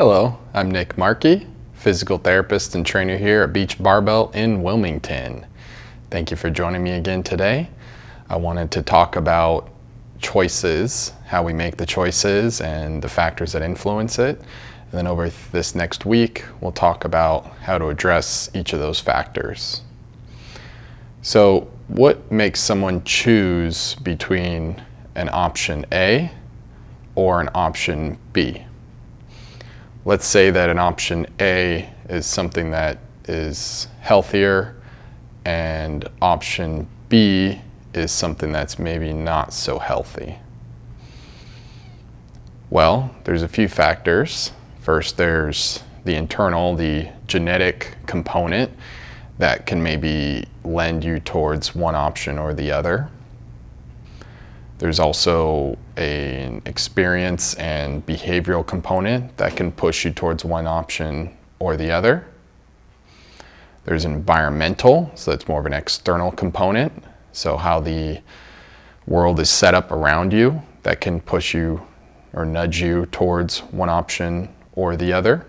Hello, I'm Nick Markis, physical therapist and trainer here at Beach Barbell in Wilmington. Thank you for joining me again today. I wanted to talk about choices, how we make the choices, and the factors that influence it. And then over this next week, we'll talk about how to address each of those factors. So, what makes someone choose between an option A or an option B? Let's say that an option A is something that is healthier, and option B is something that's maybe not so healthy. Well, there's a few factors. First, there's the internal, the genetic component that can maybe lend you towards one option or the other. There's also an experience and behavioral component that can push you towards one option or the other. There's environmental, so that's more of an external component. So, how the world is set up around you that can push you or nudge you towards one option or the other.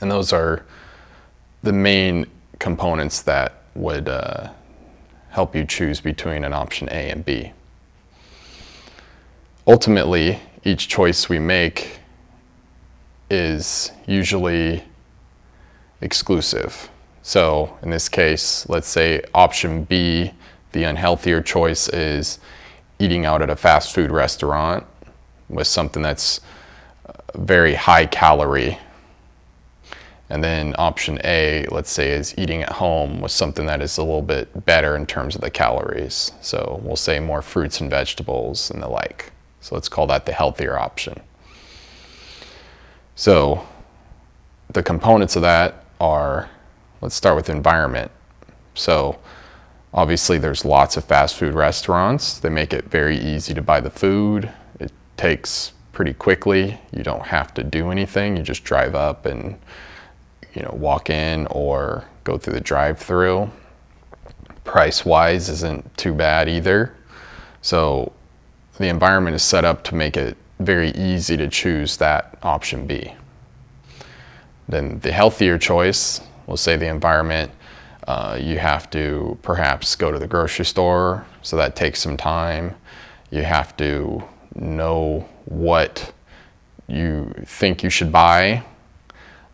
And those are the main components that would uh, help you choose between an option A and B ultimately, each choice we make is usually exclusive. So, in this case, let's say option B, the unhealthier choice is eating out at a fast food restaurant with something that's uh, very high calorie. And then option A, let's say, is eating at home with something that is a little bit better in terms of the calories. So we'll say more fruits and vegetables and the like. So let's call that the healthier option. So the components of that are, let's start with environment. So obviously there's lots of fast food restaurants. They make it very easy to buy the food. It takes pretty quickly. You don't have to do anything. You just drive up and you know walk in or go through the drive-through. Price wise isn't too bad either. So the environment is set up to make it very easy to choose that option B. Then the healthier choice, we'll say the environment, uh, you have to perhaps go to the grocery store, so that takes some time. You have to know what you think you should buy.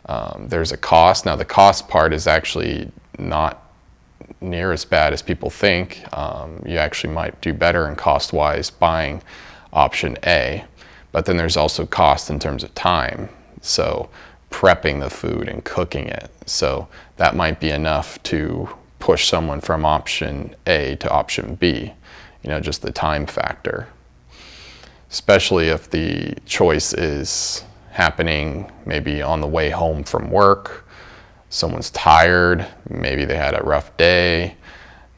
Um, there's a cost. Now, the cost part is actually not near as bad as people think. Um, you actually might do better in cost wise buying option A. But then there's also cost in terms of time. So prepping the food and cooking it. So that might be enough to push someone from option A to option B, you know, just the time factor. Especially if the choice is happening maybe on the way home from work someone's tired, maybe they had a rough day,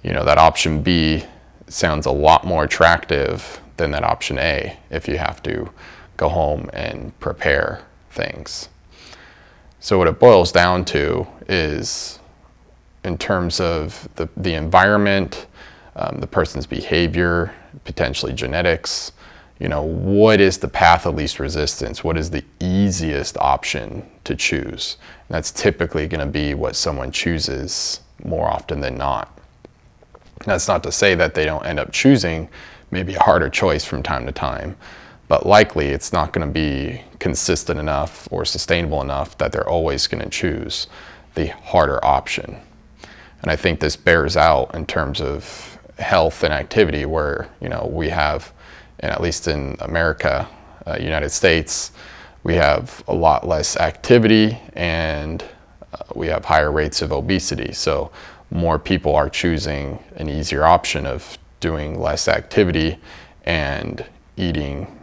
you know, that option B sounds a lot more attractive than that option A if you have to go home and prepare things. So, what it boils down to is in terms of the, the environment, um, the person's behavior, potentially genetics, you know, what is the path of least resistance? What is the easiest option to choose? And that's typically going to be what someone chooses more often than not. That's not to say that they don't end up choosing maybe a harder choice from time to time, but likely it's not going to be consistent enough or sustainable enough that they're always going to choose the harder option. And I think this bears out in terms of health and activity where, you know, we have and at least in America, uh, United States, we have a lot less activity and uh, we have higher rates of obesity. So more people are choosing an easier option of doing less activity and eating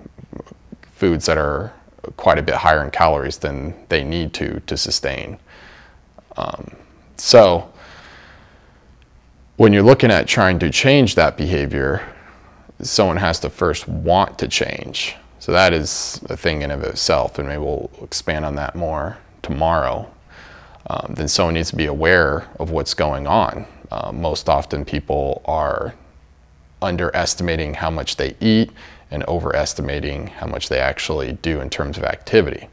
foods that are quite a bit higher in calories than they need to to sustain. Um, so when you're looking at trying to change that behavior, someone has to first want to change. So that is a thing in of itself, and maybe we'll expand on that more tomorrow. Um, then someone needs to be aware of what's going on. Uh, most often, people are underestimating how much they eat and overestimating how much they actually do in terms of activity.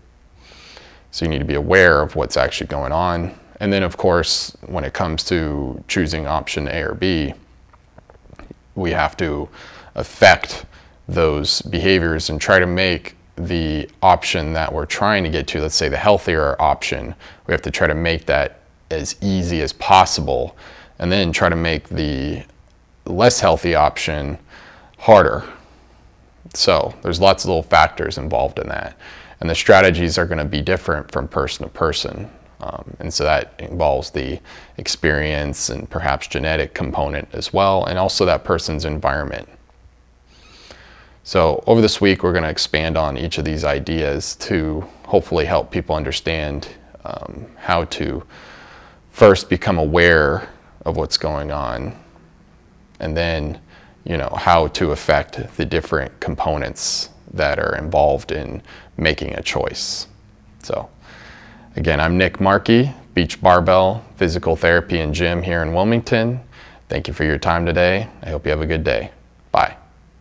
So you need to be aware of what's actually going on. And then, of course, when it comes to choosing option A or B, we have to affect those behaviors and try to make the option that we're trying to get to, let's say the healthier option, we have to try to make that as easy as possible and then try to make the less healthy option harder. So there's lots of little factors involved in that. And the strategies are going to be different from person to person. Um, and so that involves the experience and perhaps genetic component as well, and also that person's environment. So over this week, we're going to expand on each of these ideas to hopefully help people understand um, how to first become aware of what's going on, and then you know how to affect the different components that are involved in making a choice. So again, I'm Nick Markis, Beach Barbell Physical Therapy and Gym here in Wilmington. Thank you for your time today. I hope you have a good day.